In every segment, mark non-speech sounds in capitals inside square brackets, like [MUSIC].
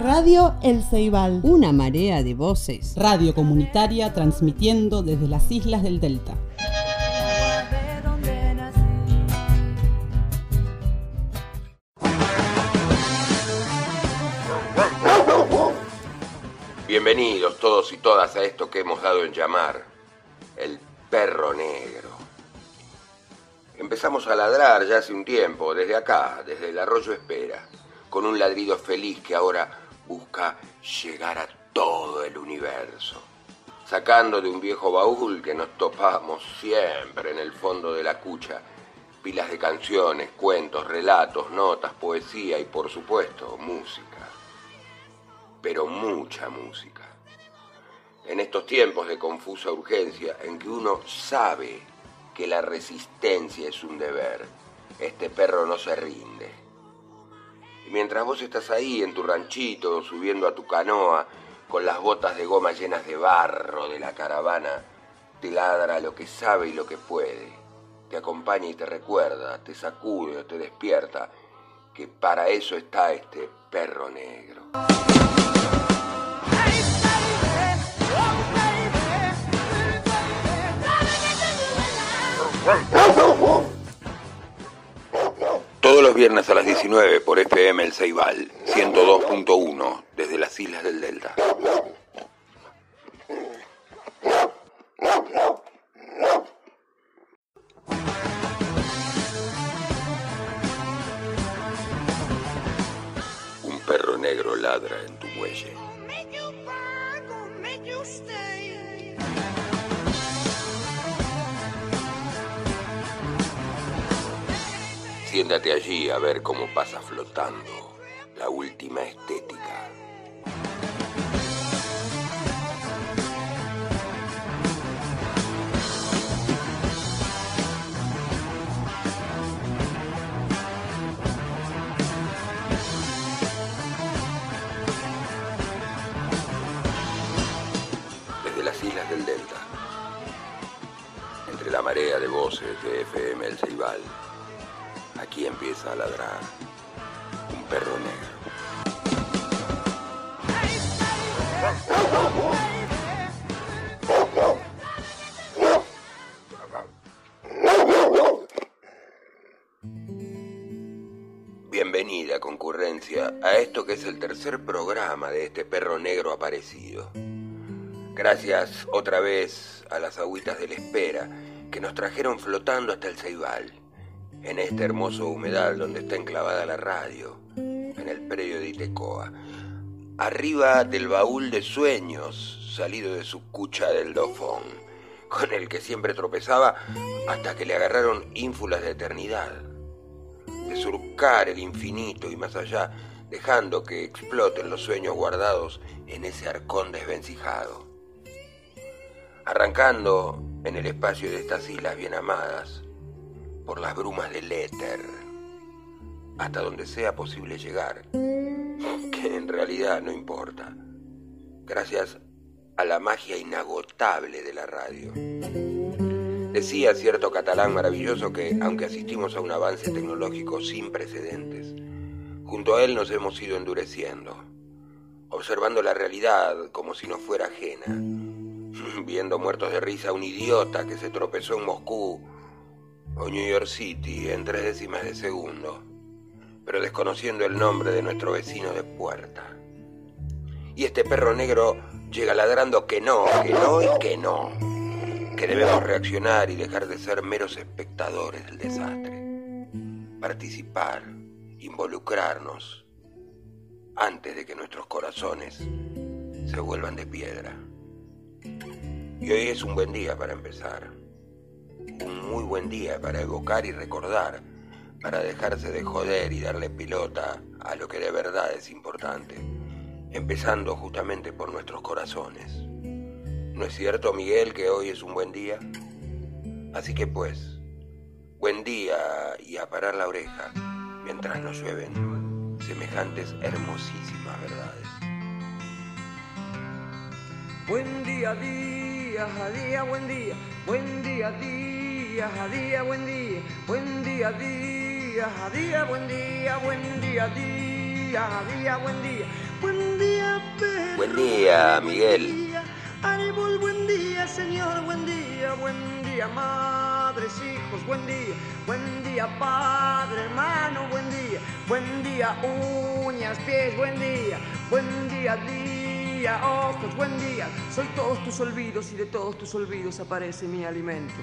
Radio El Ceibal. Una marea de voces. Radio comunitaria transmitiendo desde las islas del Delta. Bienvenidos todos y todas a esto que hemos dado en llamar el perro negro. Empezamos a ladrar ya hace un tiempo, desde acá, desde el arroyo Espera, con un ladrido feliz que ahora busca llegar a todo el universo. Sacando de un viejo baúl que nos topamos siempre en el fondo de la cucha, pilas de canciones, cuentos, relatos, notas, poesía y por supuesto música. Pero mucha música. En estos tiempos de confusa urgencia en que uno sabe que la resistencia es un deber, este perro no se rinde. Y mientras vos estás ahí en tu ranchito, subiendo a tu canoa, con las botas de goma llenas de barro de la caravana, te ladra lo que sabe y lo que puede. Te acompaña y te recuerda, te sacude te despierta, que para eso está este perro negro. Los viernes a las 19 por FM El Ceibal, 102.1, desde las Islas del Delta. Un perro negro ladra en tu muelle. Siéntate allí a ver cómo pasa flotando la última estética. Desde las islas del Delta, entre la marea de voces de FM El Ceibal, Aquí empieza a ladrar un perro negro. Bienvenida concurrencia a esto que es el tercer programa de este perro negro aparecido. Gracias otra vez a las agüitas de la espera que nos trajeron flotando hasta el Ceibal en este hermoso humedal donde está enclavada la radio, en el predio de Itecoa, arriba del baúl de sueños salido de su cucha del dofón, con el que siempre tropezaba hasta que le agarraron ínfulas de eternidad, de surcar el infinito y más allá, dejando que exploten los sueños guardados en ese arcón desvencijado. Arrancando en el espacio de estas islas bien amadas, por las brumas del éter, hasta donde sea posible llegar, que en realidad no importa, gracias a la magia inagotable de la radio. Decía cierto catalán maravilloso que, aunque asistimos a un avance tecnológico sin precedentes, junto a él nos hemos ido endureciendo, observando la realidad como si nos fuera ajena, [LAUGHS] viendo muertos de risa a un idiota que se tropezó en Moscú o New York City en tres décimas de segundo, pero desconociendo el nombre de nuestro vecino de puerta. Y este perro negro llega ladrando que no, que no y que no, que debemos reaccionar y dejar de ser meros espectadores del desastre, participar, involucrarnos, antes de que nuestros corazones se vuelvan de piedra. Y hoy es un buen día para empezar un muy buen día para evocar y recordar, para dejarse de joder y darle pilota a lo que de verdad es importante, empezando justamente por nuestros corazones. ¿No es cierto, Miguel, que hoy es un buen día? Así que pues, buen día y a parar la oreja mientras nos llueven semejantes hermosísimas verdades. Buen día, día, a día, buen día, buen día, día, a día, buen día, buen día, día, a día, buen día, buen día, día, día a día, buen día. Buen día, perro. Buen día, Miguel. Árbol, buen día, señor, buen día, buen día, madres, hijos, buen día, buen día, padre, hermano, buen día, buen día, uñas, pies, buen día, buen día, día, ojos, buen día, soy todos tus olvidos y de todos tus olvidos aparece mi alimento.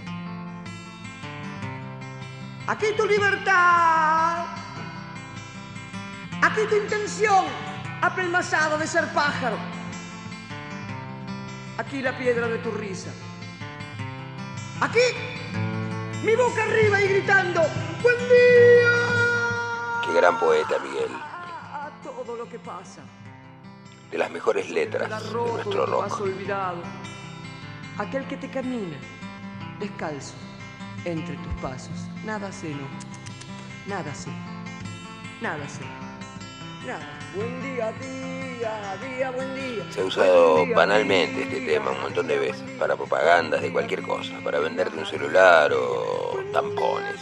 Aquí tu libertad, aquí tu intención, apelmazado de ser pájaro. Aquí la piedra de tu risa. Aquí, mi boca arriba y gritando, ¡Buen día! Qué gran poeta, Miguel. A todo lo que pasa. De las mejores letras de nuestro rock. olvidado. Aquel que te camina, descalzo, entre tus pasos. Nada sé, no. Nada sé. Nada sé. Nada. Buen día, día, día, buen día. Se ha usado día, banalmente este tema un montón de veces para propagandas de cualquier cosa, para venderte un celular o tampones.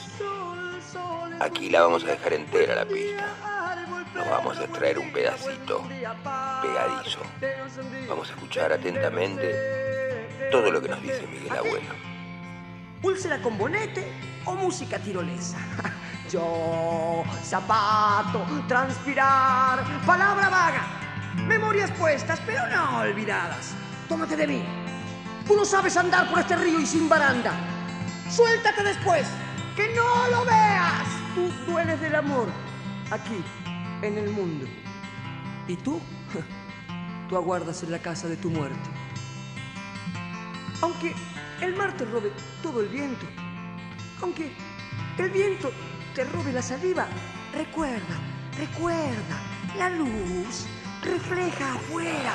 Aquí la vamos a dejar entera la pista. Nos vamos a extraer un pedacito pegadizo. Vamos a escuchar atentamente todo lo que nos dice Miguel Abuelo. Úlcera con bonete o música tirolesa. [LAUGHS] Yo, zapato, transpirar, palabra vaga, memorias puestas, pero no olvidadas. Tómate de mí. Tú no sabes andar por este río y sin baranda. Suéltate después, que no lo veas. Tú dueles del amor, aquí, en el mundo. ¿Y tú? [LAUGHS] Tú aguardas en la casa de tu muerte. Aunque el mar te robe todo el viento, aunque el viento te robe la saliva, recuerda, recuerda, la luz refleja afuera.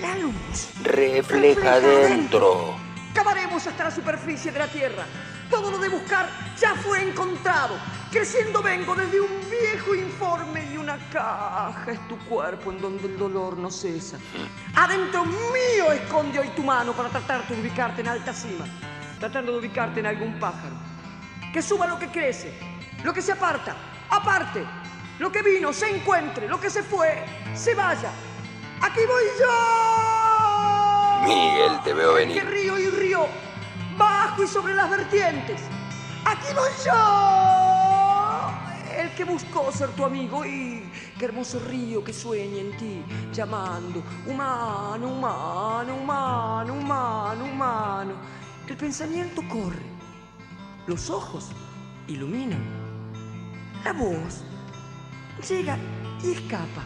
La luz Refleja dentro. Cavaremos hasta la superficie de la tierra. Todo lo de buscar ya fue encontrado. Creciendo vengo desde un viejo informe y una caja es tu cuerpo en donde el dolor no cesa. Adentro mío esconde hoy tu mano para tratarte de ubicarte en alta cima, tratando de ubicarte en algún pájaro. Que suba lo que crece, lo que se aparta, aparte, lo que vino, se encuentre, lo que se fue, se vaya. Aquí voy yo. Miguel, te veo venir. Que río y río, bajo y sobre las vertientes. Aquí voy yo. Que buscó ser tu amigo y qué hermoso río que sueña en ti, llamando humano, humano, humano, humano, humano. El pensamiento corre, los ojos iluminan, la voz llega y escapa,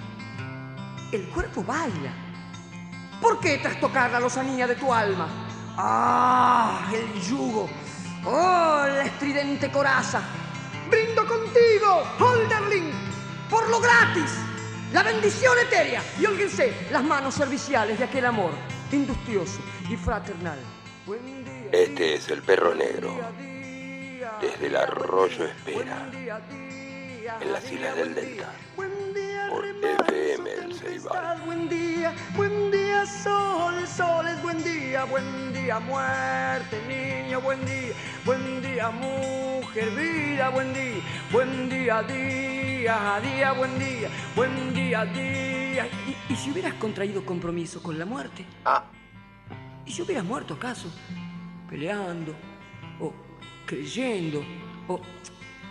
el cuerpo baila. ¿Por qué trastocar la lozanía de tu alma? ¡Ah! El yugo. ¡Oh! La estridente coraza. Brindo Holderling, por lo gratis. La bendición etérea. Y olguense las manos serviciales de aquel amor industrioso y fraternal. Este es el perro negro. Desde el arroyo espera. En las islas del Delta. Día, Buen día, Por FM El Ceibal. Buen día, buen día, sol, sol es buen día, buen día, muerte, niño, buen día, buen día, mujer, vida, buen día, buen día, día, a día, buen día, buen día, día. ¿Y, y si hubieras contraído compromiso con la muerte? Ah, ¿Y si hubieras muerto acaso? Peleando, o creyendo, o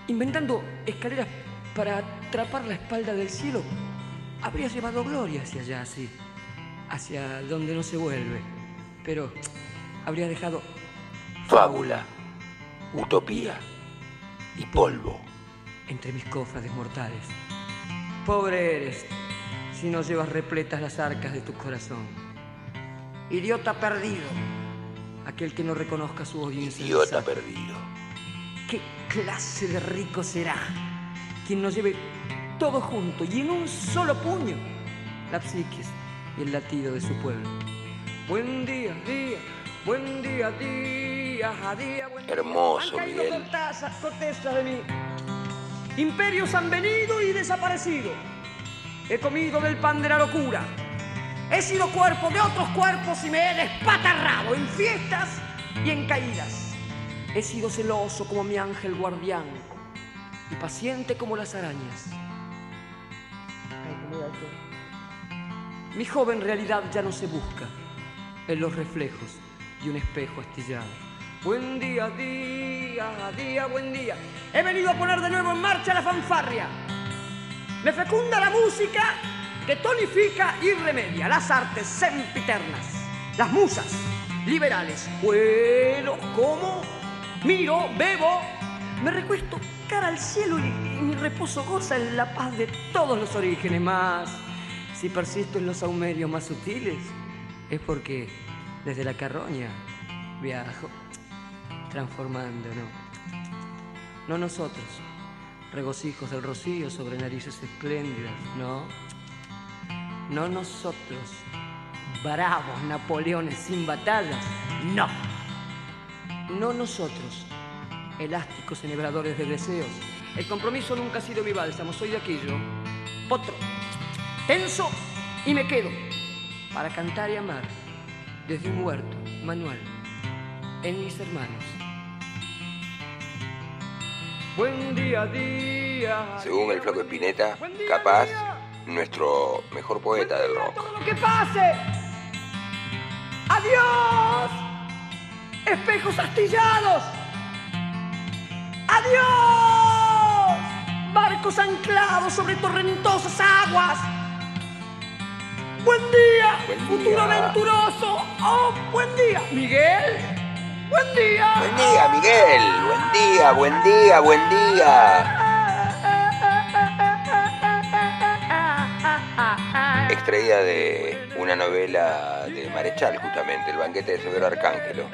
inventando escaleras para atrapar la espalda del cielo, habrías llevado gloria hacia allá, sí, hacia donde no se vuelve. Pero habrías dejado fábula, utopía y polvo. entre mis cofrades mortales. Pobre eres si no llevas repletas las arcas de tu corazón. Idiota perdido, aquel que no reconozca su odio Idiota perdido. ¿Qué clase de rico será quien nos lleve todo junto y en un solo puño la psiquis y el latido de su pueblo? Buen día, día, buen día, día, a día, buen día. Hermoso, Han caído Miguel. cortezas, cortezas de mí. Imperios han venido y desaparecido. He comido del pan de la locura. He sido cuerpo de otros cuerpos y me he despatarrado en fiestas y en caídas. He sido celoso como mi ángel guardián y paciente como las arañas. Mi joven realidad ya no se busca en los reflejos de un espejo astillado. Buen día, día, día, buen día. He venido a poner de nuevo en marcha la fanfarria. Me fecunda la música que tonifica y remedia las artes sempiternas, las musas liberales. Bueno, como, miro, bebo, me recuesto cara al cielo y, mi reposo goza en la paz de todos los orígenes más. Si persisto en los aumerios más sutiles, es porque desde la carroña viajo, transformando, ¿no? No nosotros, regocijos del rocío sobre narices espléndidas, no. No nosotros, bravos Napoleones sin batallas, no. No nosotros, elásticos enhebradores de deseos. El compromiso nunca ha sido mi bálsamo, soy de aquello. Otro, tenso y me quedo para cantar y amar desde un huerto manual en mis hermanos. Buen día, día. Según el flaco Espineta, capaz nuestro mejor poeta del rock. Todo lo que pase. Adiós. Espejos astillados. Adiós. Barcos anclados sobre torrentosas aguas. Buen día, Buen futuro día. aventuroso. Oh, buen día, Miguel. Buen día. Buen día, Miguel. Buen día, buen día, buen día. Extraída de una novela de Marechal, justamente, El banquete de Severo Arcángelo.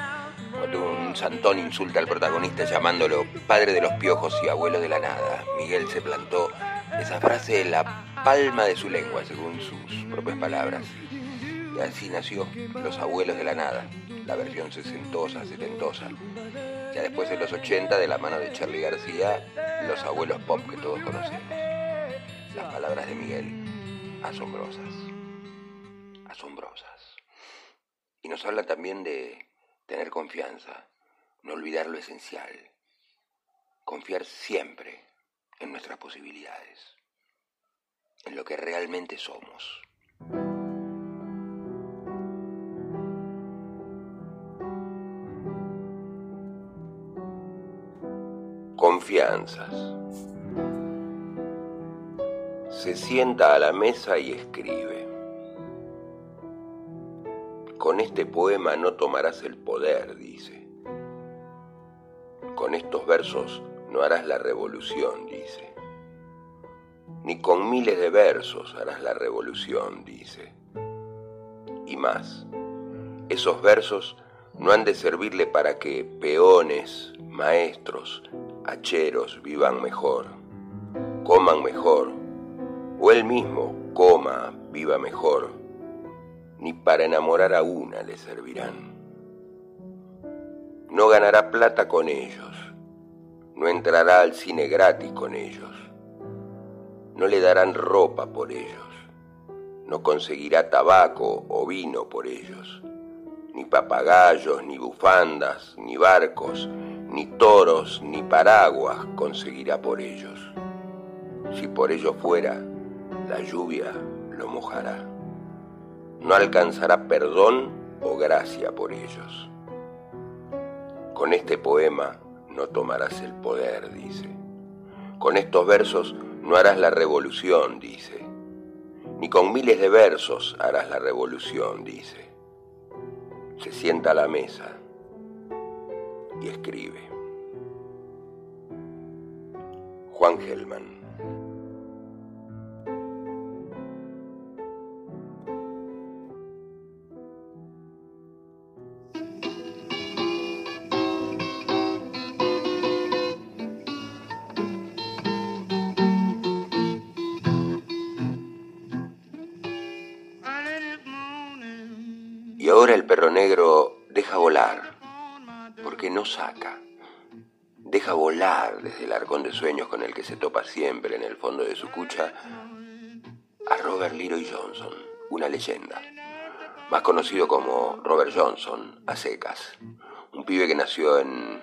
Un santón insulta al protagonista llamándolo padre de los piojos y abuelo de la nada, Miguel se plantó esa frase en la palma de su lengua, según sus propias palabras. Y así nació Los Abuelos de la Nada, la versión sesentosa, setentosa. Ya después en los 80, de la mano de Charlie García, Los Abuelos Pop que todos conocemos. Las palabras de Miguel, asombrosas, asombrosas. Y nos habla también de tener confianza, no olvidar lo esencial, confiar siempre en nuestras posibilidades, en lo que realmente somos. Confianzas. Se sienta a la mesa y escribe. Con este poema no tomarás el poder, dice. Con estos versos no harás la revolución, dice. Ni con miles de versos harás la revolución, dice. Y más, esos versos no han de servirle para que peones, maestros, hacheros vivan mejor, coman mejor, o él mismo coma, viva mejor, ni para enamorar a una le servirán. No ganará plata con ellos, no entrará al cine gratis con ellos, no le darán ropa por ellos, no conseguirá tabaco o vino por ellos, ni papagayos, ni bufandas, ni barcos, ni toros, ni paraguas conseguirá por ellos. Si por ello fuera, la lluvia lo mojará. No alcanzará perdón o gracia por ellos. Con este poema no tomarás el poder, dice. Con estos versos no harás la revolución, dice. Ni con miles de versos harás la revolución, dice. Se sienta a la mesa y escribe. Juan Gelman. Desde el arcón de sueños con el que se topa siempre en el fondo de su cucha a Robert Leroy Johnson, una leyenda. Más conocido como Robert Johnson, a secas. Un pibe que nació en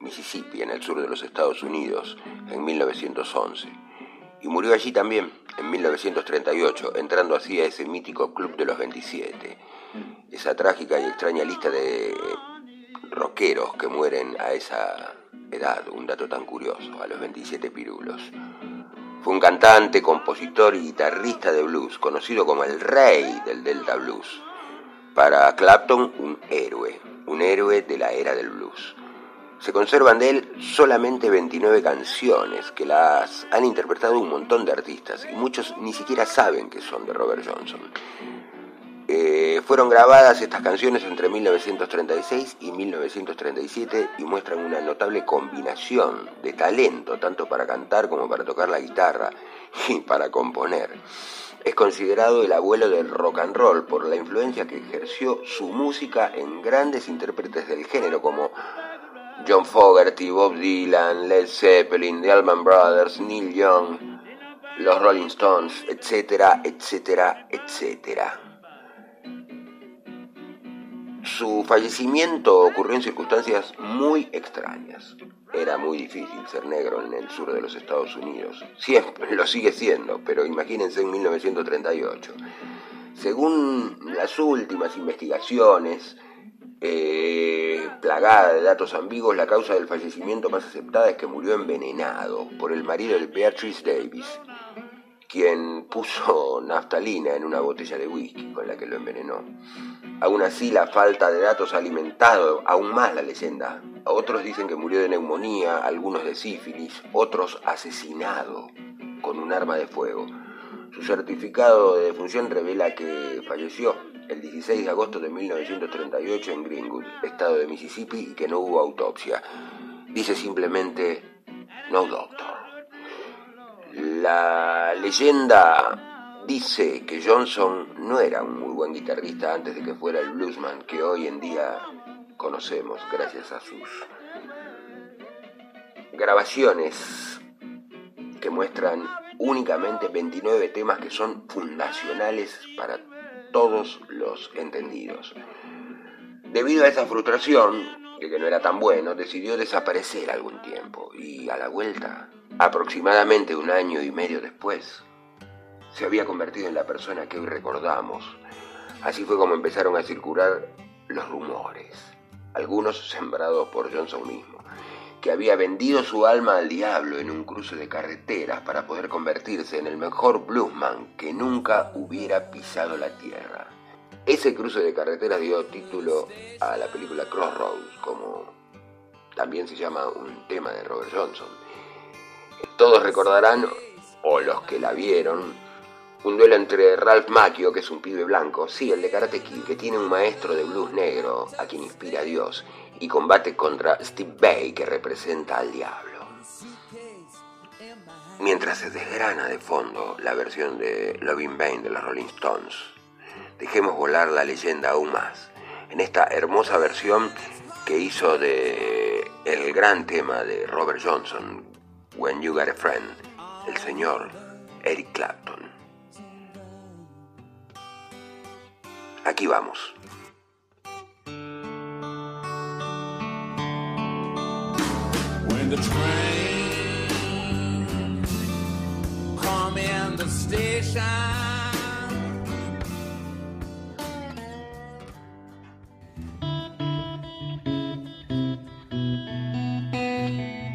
Mississippi, en el sur de los Estados Unidos, en 1911, y murió allí también en 1938, entrando así a ese mítico Club de los 27, esa trágica y extraña lista de rockeros que mueren a esa edad, un dato tan curioso, a los 27 pirulos. Fue un cantante, compositor y guitarrista de blues, conocido como el rey del Delta Blues. Para Clapton, un héroe, un héroe de la era del blues. Se conservan de él solamente 29 canciones que las han interpretado un montón de artistas y muchos ni siquiera saben que son de Robert Johnson. Eh, fueron grabadas estas canciones entre 1936 y 1937 y muestran una notable combinación de talento, tanto para cantar como para tocar la guitarra y para componer. Es considerado el abuelo del rock and roll por la influencia que ejerció su música en grandes intérpretes del género como John Fogerty, Bob Dylan, Led Zeppelin, The Allman Brothers, Neil Young, los Rolling Stones, etcétera, etcétera, etcétera. Su fallecimiento ocurrió en circunstancias muy extrañas. Era muy difícil ser negro en el sur de los Estados Unidos. Siempre lo sigue siendo, pero imagínense en 1938. Según las últimas investigaciones, eh, plagada de datos ambiguos, la causa del fallecimiento más aceptada es que murió envenenado por el marido de Beatrice Davis, quien puso naftalina en una botella de whisky con la que lo envenenó. Aún así, la falta de datos ha alimentado aún más la leyenda. Otros dicen que murió de neumonía, algunos de sífilis, otros asesinado con un arma de fuego. Su certificado de defunción revela que falleció el 16 de agosto de 1938 en Greenwood, estado de Mississippi, y que no hubo autopsia. Dice simplemente, no doctor. La leyenda dice que Johnson no era un muy buen guitarrista antes de que fuera el bluesman que hoy en día conocemos gracias a sus grabaciones que muestran únicamente 29 temas que son fundacionales para todos los entendidos. Debido a esa frustración, de que no era tan bueno, decidió desaparecer algún tiempo y a la vuelta, aproximadamente un año y medio después, se había convertido en la persona que hoy recordamos. Así fue como empezaron a circular los rumores, algunos sembrados por Johnson mismo, que había vendido su alma al diablo en un cruce de carreteras para poder convertirse en el mejor bluesman que nunca hubiera pisado la tierra. Ese cruce de carreteras dio título a la película Crossroads, como también se llama un tema de Robert Johnson. Todos recordarán, o los que la vieron, un duelo entre Ralph Macchio, que es un pibe blanco, sí, el de Karate Kid, que tiene un maestro de blues negro a quien inspira a Dios, y combate contra Steve Bay, que representa al diablo. Mientras se desgrana de fondo la versión de Loving Bane de los Rolling Stones, dejemos volar la leyenda aún más, en esta hermosa versión que hizo de el gran tema de Robert Johnson, When You Got a Friend, el señor Eric Clapton. Aquí vamos. When the train come in the station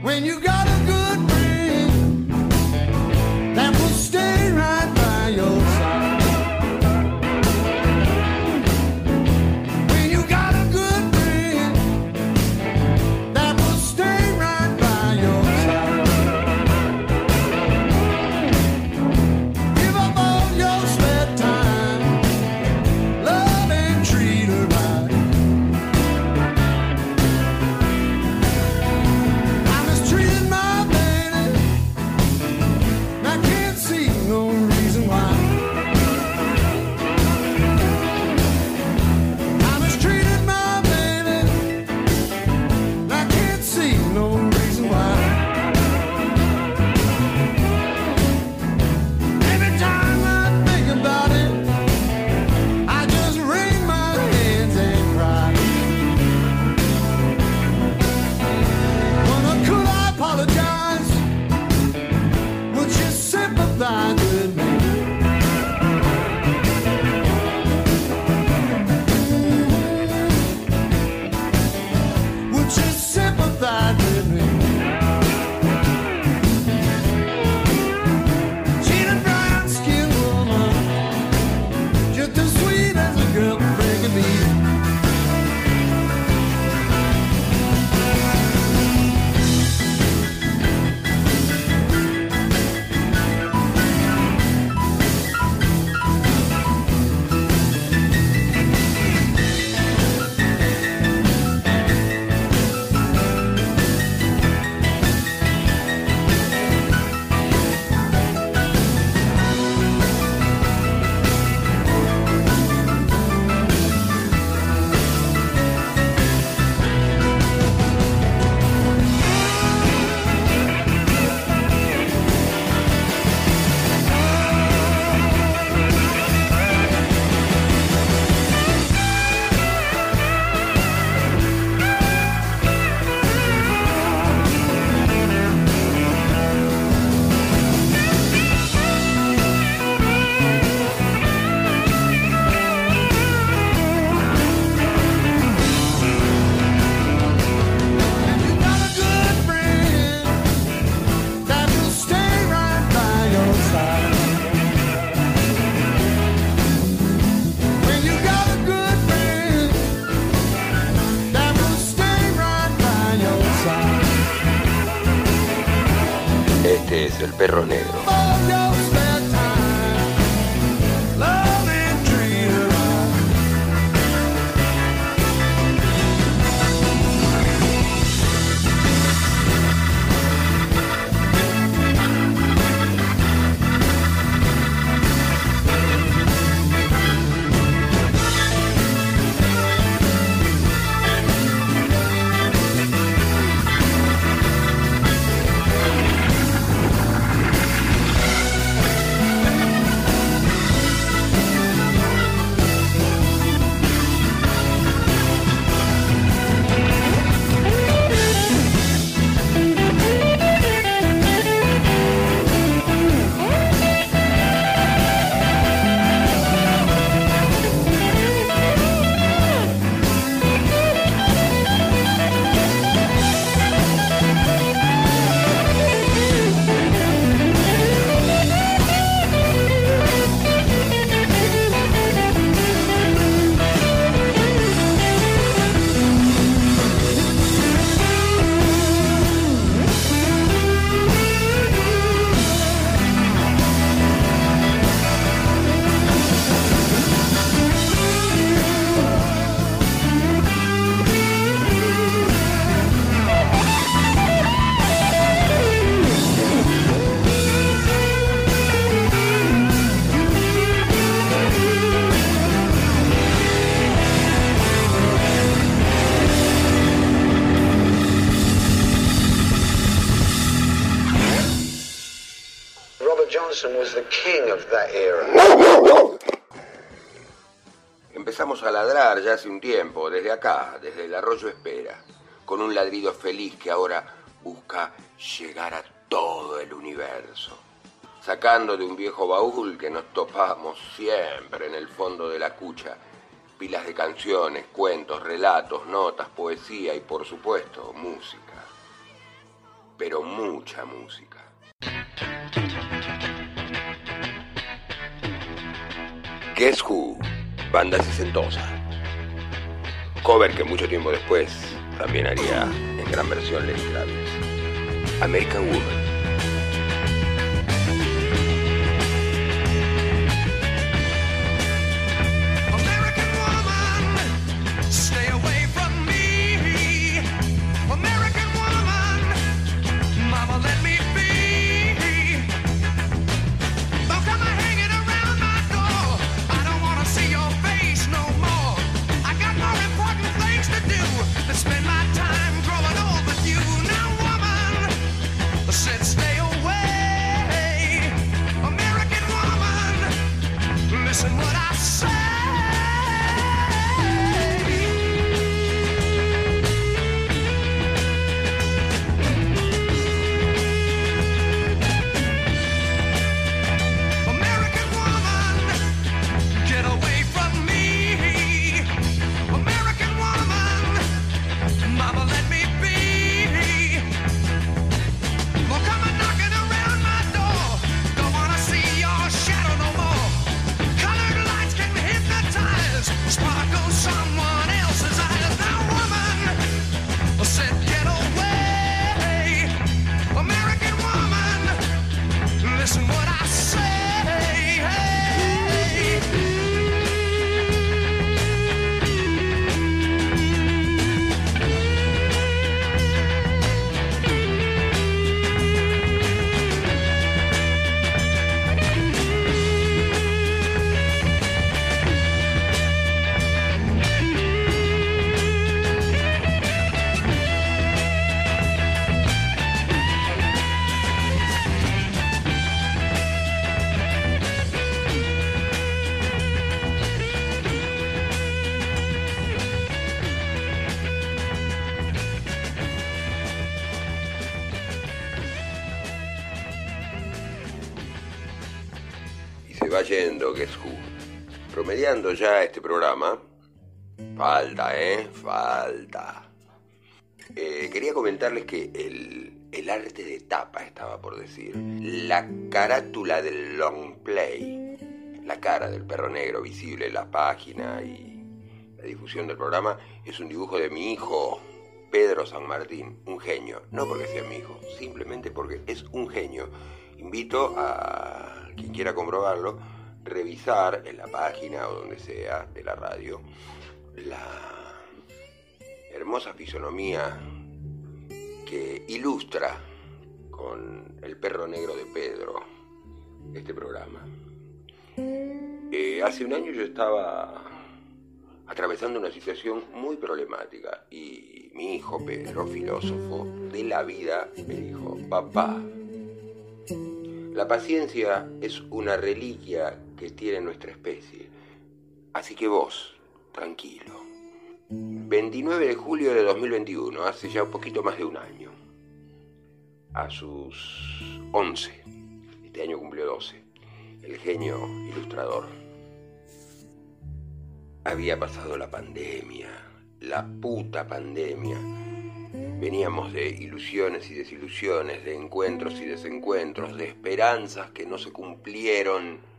When you got ladrido feliz que ahora busca llegar a todo el universo. Sacando de un viejo baúl que nos topamos siempre en el fondo de la cucha, pilas de canciones, cuentos, relatos, notas, poesía y por supuesto música. Pero mucha música. Guess Who, banda sesentosa. Cover que mucho tiempo después también haría en gran versión Lenny Travis. American Woman. Promediando ya este programa, falta, ¿eh? Falta. Eh, quería comentarles que el, el arte de tapa estaba por decir. La carátula del long play, la cara del perro negro visible en la página y la difusión del programa es un dibujo de mi hijo, Pedro San Martín, un genio. No porque sea mi hijo, simplemente porque es un genio invito a quien quiera comprobarlo, revisar en la página o donde sea de la radio la hermosa fisonomía que ilustra con el perro negro de Pedro este programa. Eh, hace un año yo estaba atravesando una situación muy problemática y mi hijo Pedro, filósofo de la vida, me dijo, papá, la paciencia es una reliquia que tiene nuestra especie, así que vos, tranquilo. 29 de julio de 2021, hace ya un poquito más de un año, a sus 11, este año cumplió 12, el genio ilustrador. Había pasado la pandemia, la puta pandemia. Veníamos de ilusiones y desilusiones, de encuentros y desencuentros, de esperanzas que no se cumplieron,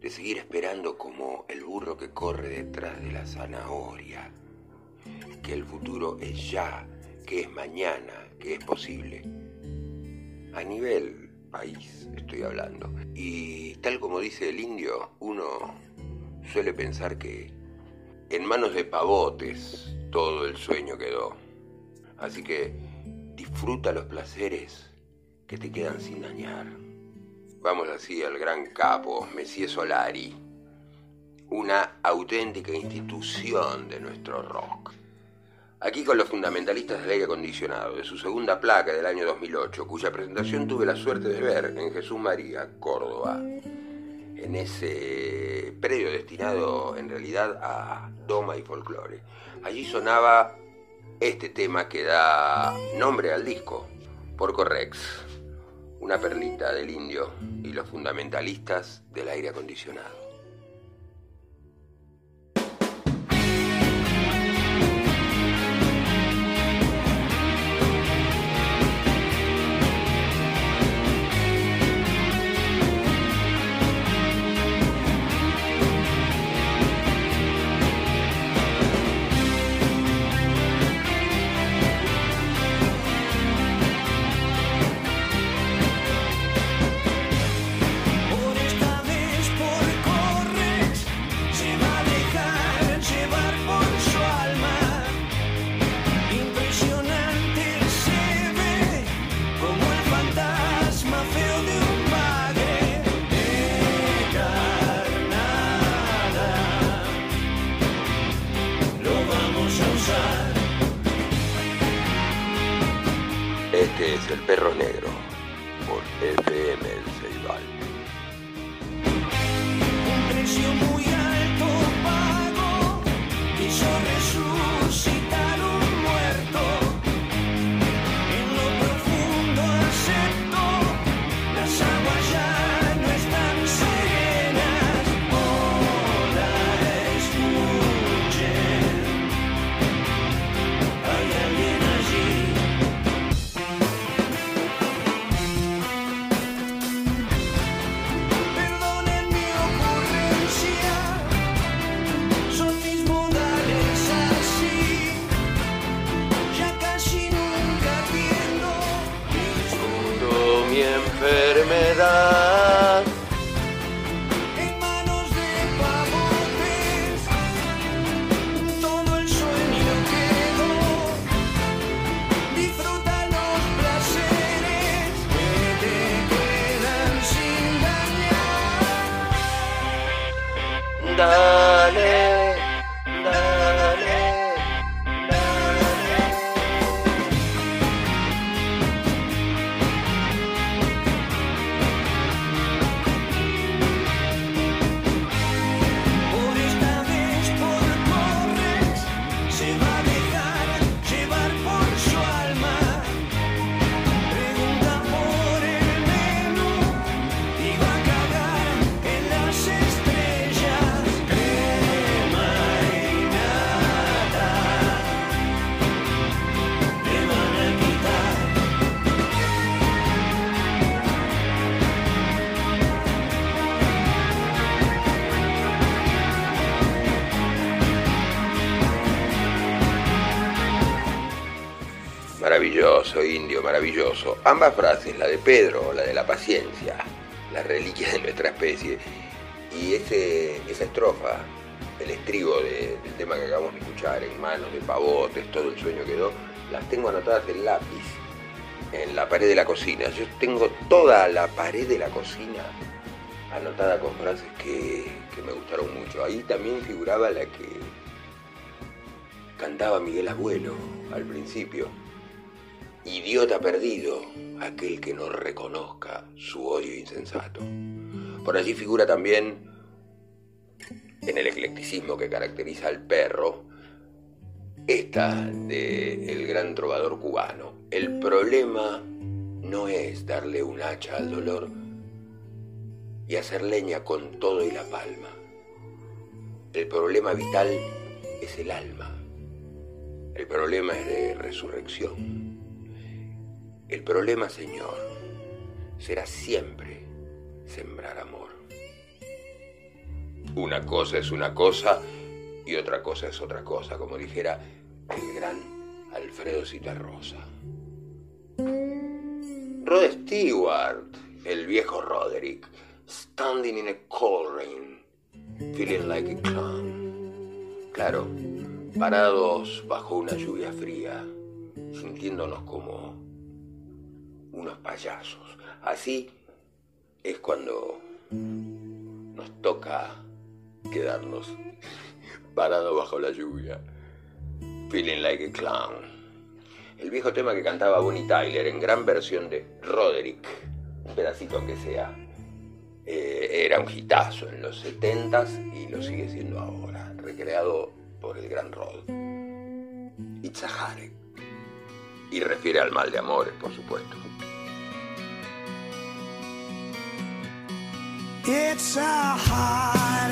de seguir esperando como el burro que corre detrás de la zanahoria, que el futuro es ya, que es mañana, que es posible. A nivel país estoy hablando. Y tal como dice el indio, uno suele pensar que en manos de pavotes todo el sueño quedó. Así que disfruta los placeres que te quedan sin dañar. Vamos así al gran capo, Messier Solari, una auténtica institución de nuestro rock. Aquí con los fundamentalistas del aire acondicionado, de su segunda placa del año 2008, cuya presentación tuve la suerte de ver en Jesús María, Córdoba en ese predio destinado en realidad a doma y folclore. Allí sonaba este tema que da nombre al disco, Porco Rex, una perlita del indio y los fundamentalistas del aire acondicionado. del perro negro. Indio, maravilloso. Ambas frases, la de Pedro, la de la paciencia, la reliquia de nuestra especie, y ese, esa estrofa, el estribo del tema que acabamos de escuchar, en manos de pavotes, todo el sueño quedó, las tengo anotadas en lápiz, en la pared de la cocina. Yo tengo toda la pared de la cocina anotada con frases que, que me gustaron mucho. Ahí también figuraba la que cantaba Miguel Abuelo al principio. Idiota perdido, aquel que no reconozca su odio insensato. Por allí figura también, en el eclecticismo que caracteriza al perro, esta de el gran trovador cubano. El problema no es darle un hacha al dolor y hacer leña con todo y la palma. El problema vital es el alma. El problema es de resurrección. El problema, Señor, será siempre sembrar amor. Una cosa es una cosa y otra cosa es otra cosa, como dijera el gran Alfredo Citarrosa. Rod Stewart, el viejo Roderick, standing in a cold rain, feeling like a clown. Claro, parados bajo una lluvia fría, sintiéndonos como unos payasos. Así es cuando nos toca quedarnos parados bajo la lluvia. Feeling like a clown. El viejo tema que cantaba Bonnie Tyler en gran versión de Roderick, un pedacito aunque sea, eh, era un hitazo en los 70s y lo sigue siendo ahora, recreado por el gran Rod. Heartache. Y refiere al mal de amores, por supuesto. It's a heartache,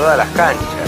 todas las canchas.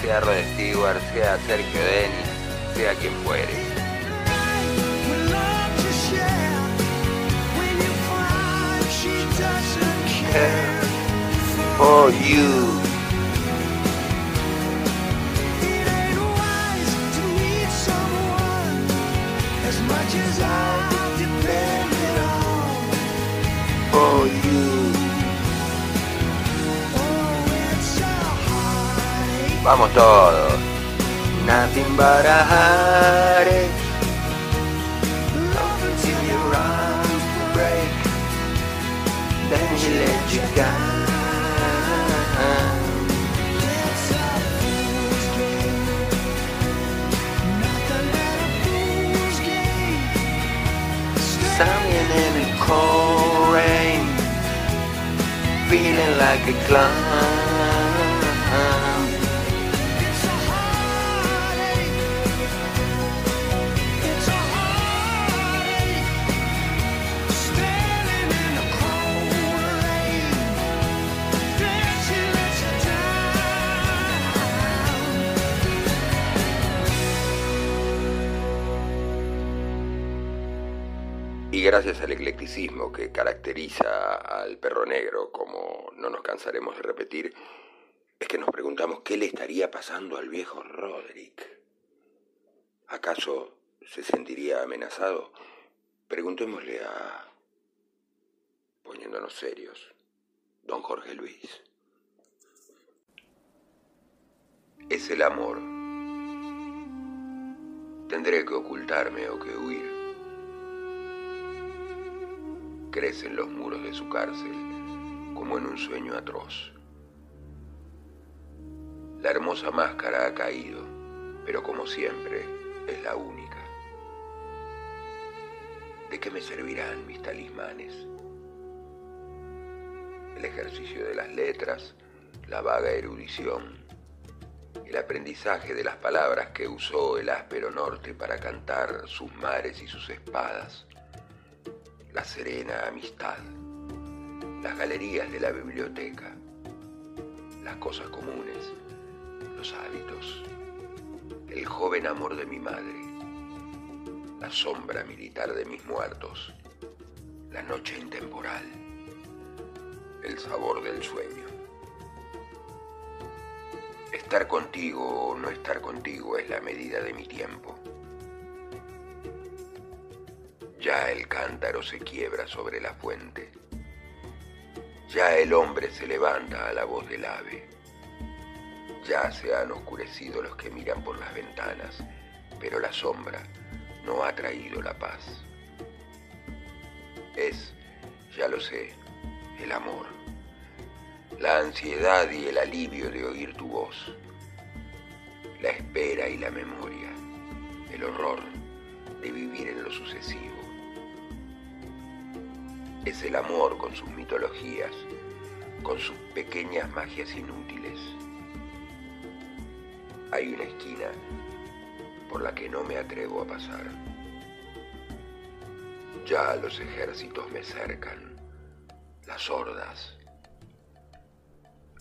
Sea Rod Stewart, sea Sergio Denis, sea quien fuere. When you [LAUGHS] Vamos todos. Nothing but a heartache. Love until your arms break, Then he let you down. Standing in the feeling like a clown. Gracias al eclecticismo que caracteriza al perro negro, como no nos cansaremos de repetir, es que nos preguntamos qué le estaría pasando al viejo Roderick. ¿Acaso se sentiría amenazado? Preguntémosle a, poniéndonos serios, don Jorge Luis. Es el amor. Tendré que ocultarme o que huir crecen los muros de su cárcel como en un sueño atroz. La hermosa máscara ha caído, pero como siempre es la única. ¿De qué me servirán mis talismanes? El ejercicio de las letras, la vaga erudición, el aprendizaje de las palabras que usó el áspero norte para cantar sus mares y sus espadas la serena amistad, las galerías de la biblioteca, las cosas comunes, los hábitos, el joven amor de mi madre, la sombra militar de mis muertos, la noche intemporal, el sabor del sueño. Estar contigo o no estar contigo es la medida de mi tiempo. Ya el cántaro se quiebra sobre la fuente. Ya el hombre se levanta a la voz del ave. Ya se han oscurecido los que miran por las ventanas, pero la sombra no ha traído la paz. Es, ya lo sé, el amor, la ansiedad y el alivio de oír tu voz, la espera y la memoria, el horror de vivir en lo sucesivo. Es el amor con sus mitologías, con sus pequeñas magias inútiles. Hay una esquina por la que no me atrevo a pasar. Ya los ejércitos me cercan, las hordas.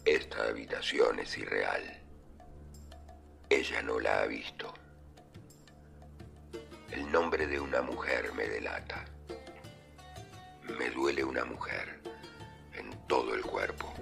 Esta habitación es irreal. Ella no la ha visto. El nombre de una mujer me delata. Me duele una mujer en todo el cuerpo.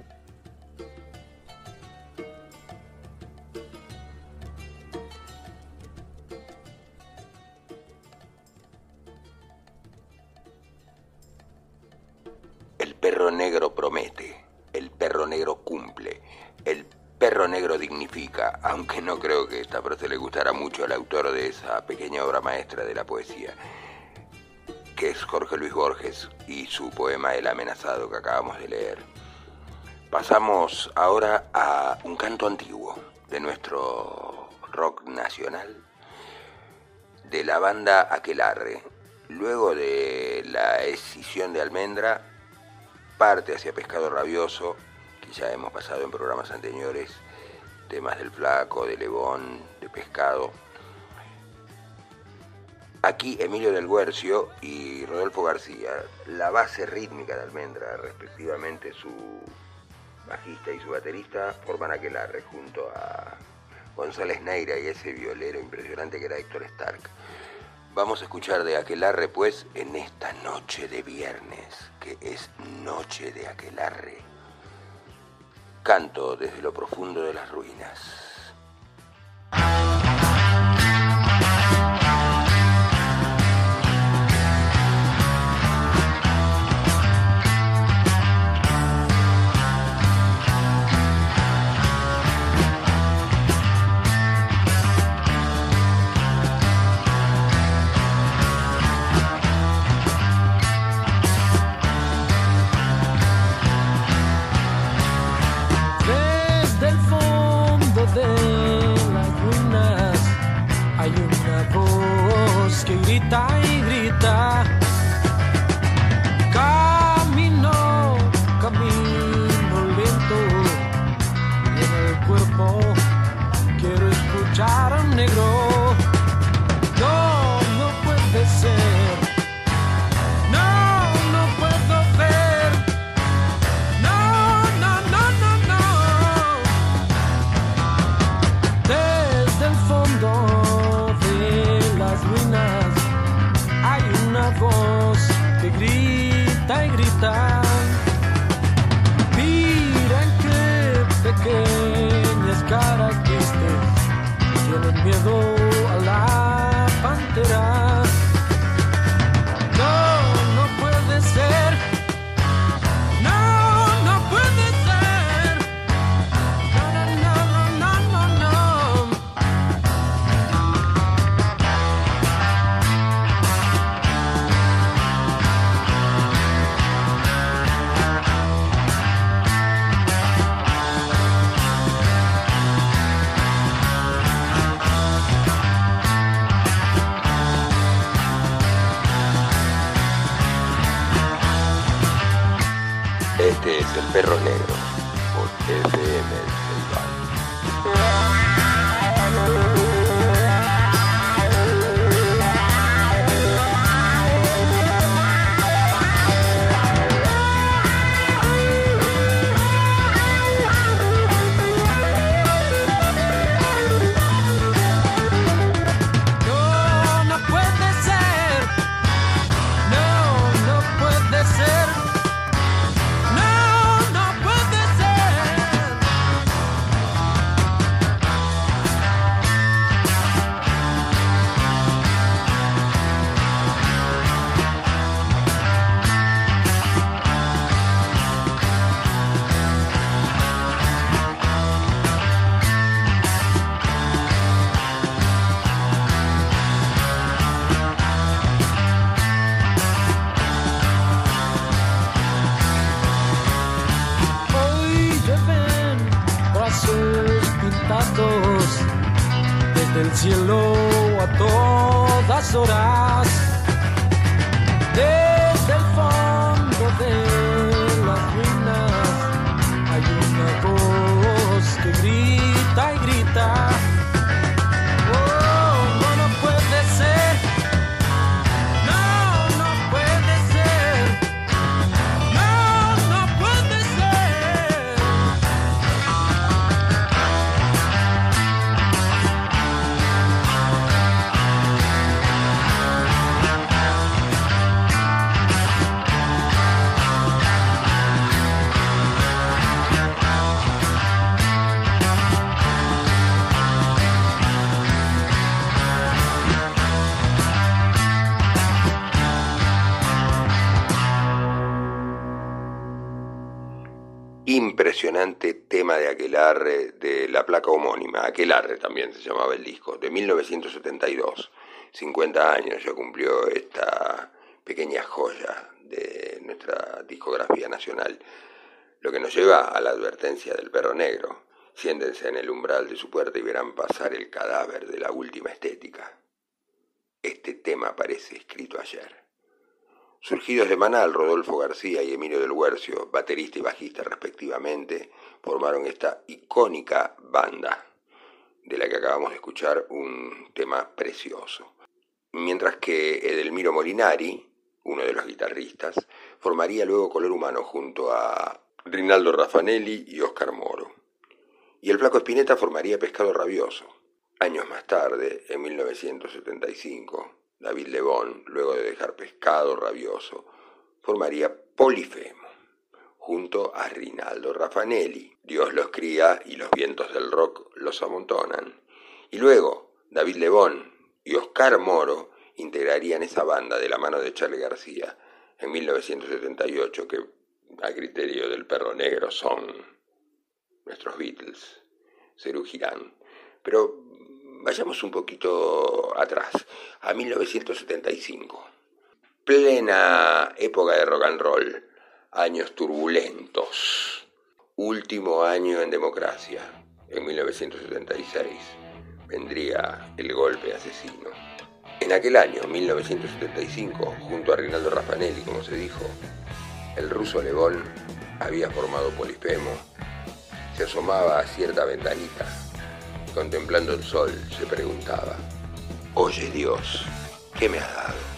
El perro negro promete, el perro negro cumple, el perro negro dignifica, aunque no creo que esta frase le gustara mucho al autor de esa pequeña obra maestra de la poesía, Jorge Luis Borges y su poema El amenazado que acabamos de leer. Pasamos ahora a un canto antiguo de nuestro rock nacional, de la banda Aquelarre. Luego de la escisión de Almendra, parte hacia Pescado Rabioso, que ya hemos pasado en programas anteriores, temas del Flaco, de Lebón, de Pescado. Aquí Emilio del Guercio y Rodolfo García, la base rítmica de Almendra, respectivamente su bajista y su baterista, forman Aquelarre junto a González Neira y ese violero impresionante que era Héctor Stark. Vamos a escuchar de Aquelarre pues en esta noche de viernes, que es noche de Aquelarre. Canto desde lo profundo de las ruinas. Aquelarre también se llamaba el disco, de 1972. 50 años ya cumplió esta pequeña joya de nuestra discografía nacional, lo que nos lleva a la advertencia del perro negro. Siéntense en el umbral de su puerta y verán pasar el cadáver de la última estética. Este tema parece escrito ayer. Surgidos de Manal, Rodolfo García y Emilio del Huercio, baterista y bajista respectivamente, formaron esta icónica banda, de la que acabamos de escuchar un tema precioso. Mientras que Edelmiro Molinari, uno de los guitarristas, formaría luego Color Humano junto a Rinaldo Raffanelli y Oscar Moro. Y el Flaco Espineta formaría Pescado Rabioso. Años más tarde, en 1975, David Lebón, luego de dejar Pescado Rabioso, formaría Polifemo, junto a Rinaldo Raffanelli. Dios los cría y los vientos del rock los amontonan. Y luego, David Lebón y Oscar Moro integrarían esa banda de la mano de Charlie García en 1978, que a criterio del perro negro son nuestros Beatles, Cerú Girán. Pero vayamos un poquito atrás, a 1975. Plena época de rock and roll, años turbulentos. Último año en democracia, en 1976, vendría el golpe asesino. En aquel año, 1975, junto a Rinaldo Raffanelli, como se dijo, el ruso Lebón había formado Polispemo. Se asomaba a cierta ventanita contemplando el sol se preguntaba, Oye Dios, ¿qué me has dado?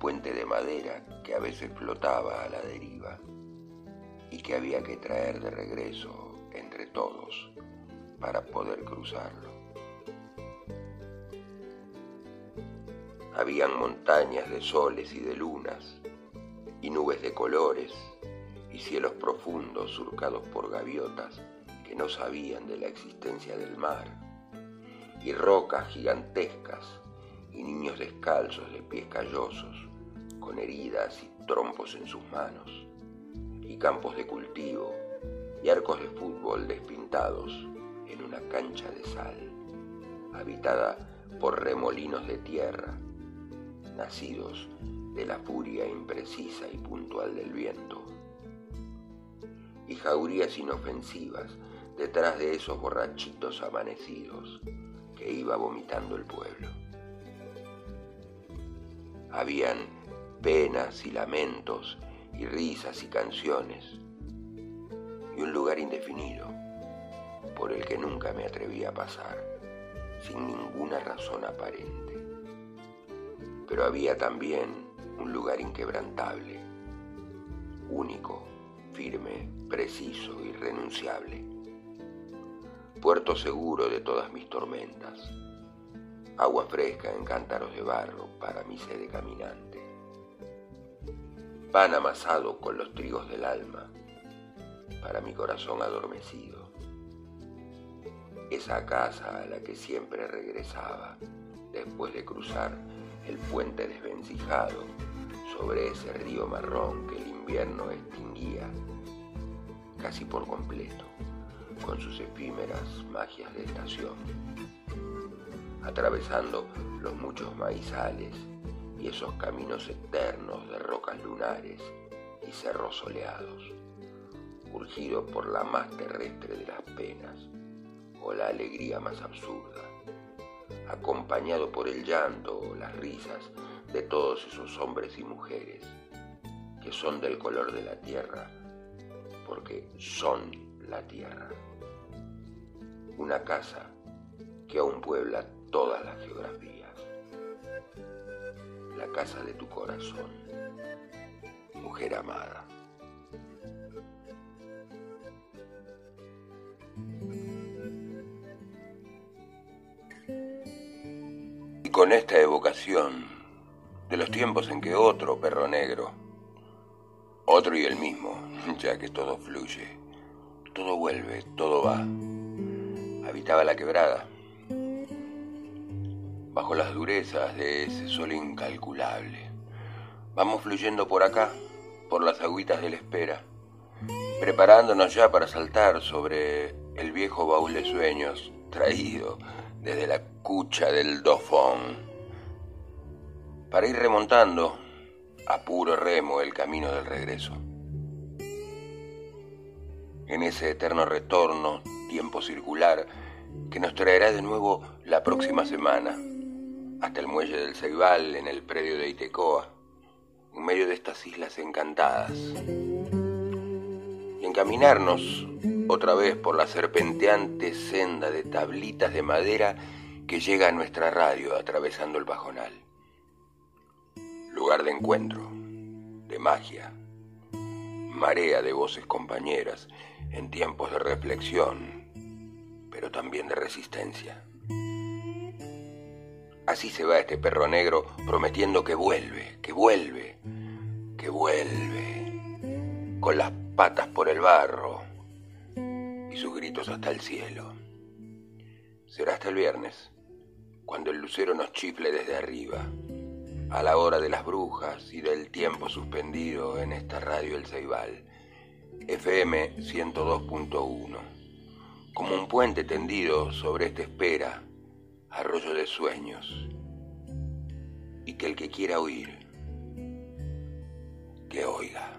Puente de madera que a veces flotaba a la deriva y que había que traer de regreso entre todos para poder cruzarlo. Habían montañas de soles y de lunas y nubes de colores y cielos profundos surcados por gaviotas que no sabían de la existencia del mar, y rocas gigantescas y niños descalzos de pies callosos, con heridas y trompos en sus manos, y campos de cultivo y arcos de fútbol despintados en una cancha de sal, habitada por remolinos de tierra, nacidos de la furia imprecisa y puntual del viento y jaurías inofensivas detrás de esos borrachitos amanecidos que iba vomitando el pueblo. Habían penas y lamentos y risas y canciones y un lugar indefinido por el que nunca me atreví a pasar sin ninguna razón aparente. Pero había también un lugar inquebrantable, único firme, preciso, irrenunciable. Puerto seguro de todas mis tormentas. Agua fresca en cántaros de barro para mi sede caminante. Pan amasado con los trigos del alma para mi corazón adormecido. Esa casa a la que siempre regresaba después de cruzar el puente desvencijado sobre ese río marrón que el invierno extinguía casi por completo con sus efímeras magias de estación, atravesando los muchos maizales y esos caminos eternos de rocas lunares y cerros soleados, urgido por la más terrestre de las penas o la alegría más absurda, acompañado por el llanto o las risas de todos esos hombres y mujeres que son del color de la tierra, porque son la tierra. Una casa que aún puebla todas las geografías. La casa de tu corazón, mujer amada. Y con esta evocación de los tiempos en que otro perro negro, otro y el mismo, [LAUGHS] ya que todo fluye, todo vuelve, todo va, habitaba la quebrada, bajo las durezas de ese sol incalculable. Vamos fluyendo por acá, por las agüitas de la espera, preparándonos ya para saltar sobre el viejo baúl de sueños traído desde la cucha del dofón, para ir remontando a puro remo el camino del regreso. En ese eterno retorno, tiempo circular, que nos traerá de nuevo la próxima semana, hasta el muelle del Ceibal en el predio de Itecoa, en medio de estas islas encantadas. Y encaminarnos otra vez por la serpenteante senda de tablitas de madera que llega a nuestra radio atravesando el pajonal. Lugar de encuentro, de magia, marea de voces compañeras en tiempos de reflexión, pero también de resistencia. Así se va este perro negro prometiendo que vuelve, que vuelve, que vuelve, con las patas por el barro y sus gritos hasta el cielo. Será hasta el viernes, cuando el lucero nos chifle desde arriba, a la hora de las brujas y del tiempo suspendido en esta radio El Ceibal, FM 102.1, como un puente tendido sobre esta espera, arroyo de sueños, y que el que quiera oír, que oiga.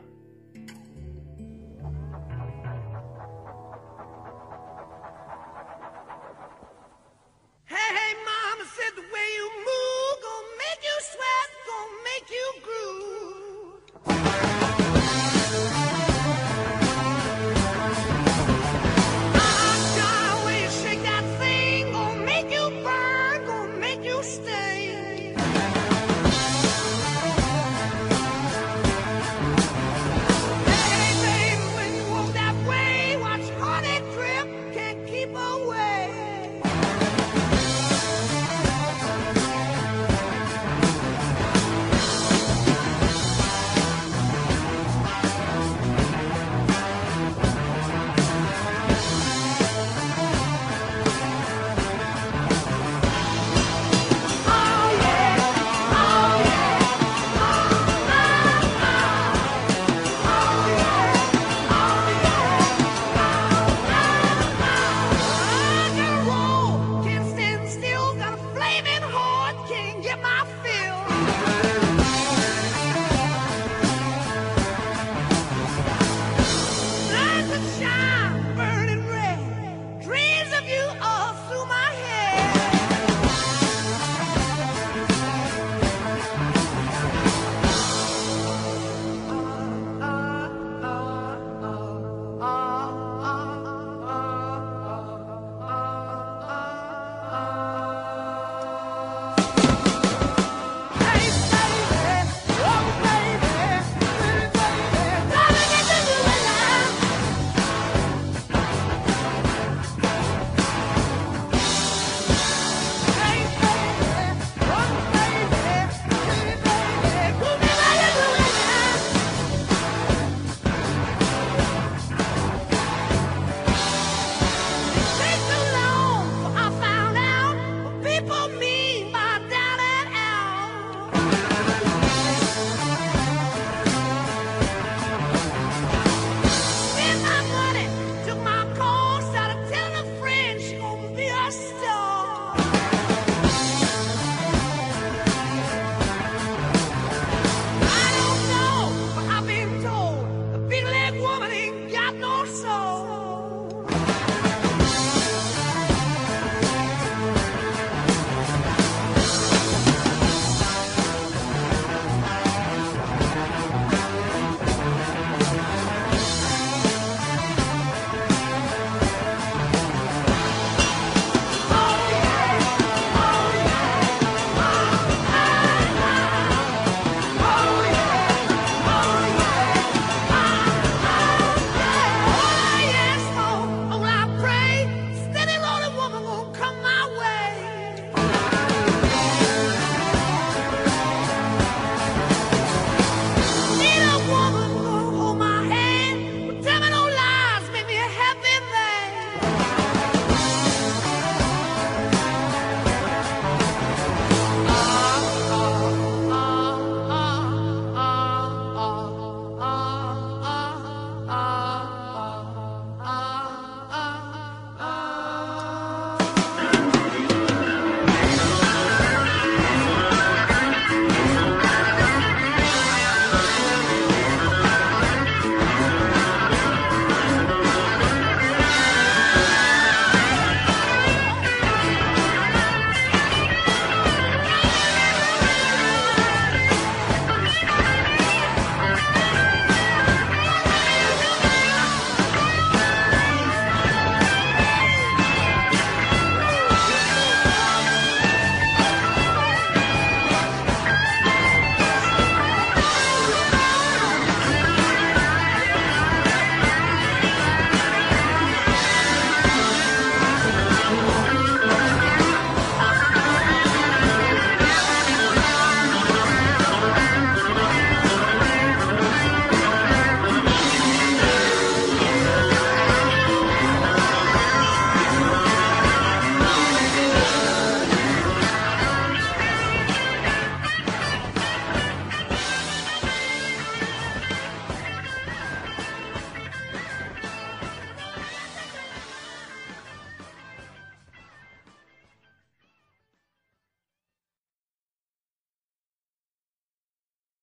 Hey, hey, mama said the way you move gonna make you sweat, gonna make you groove.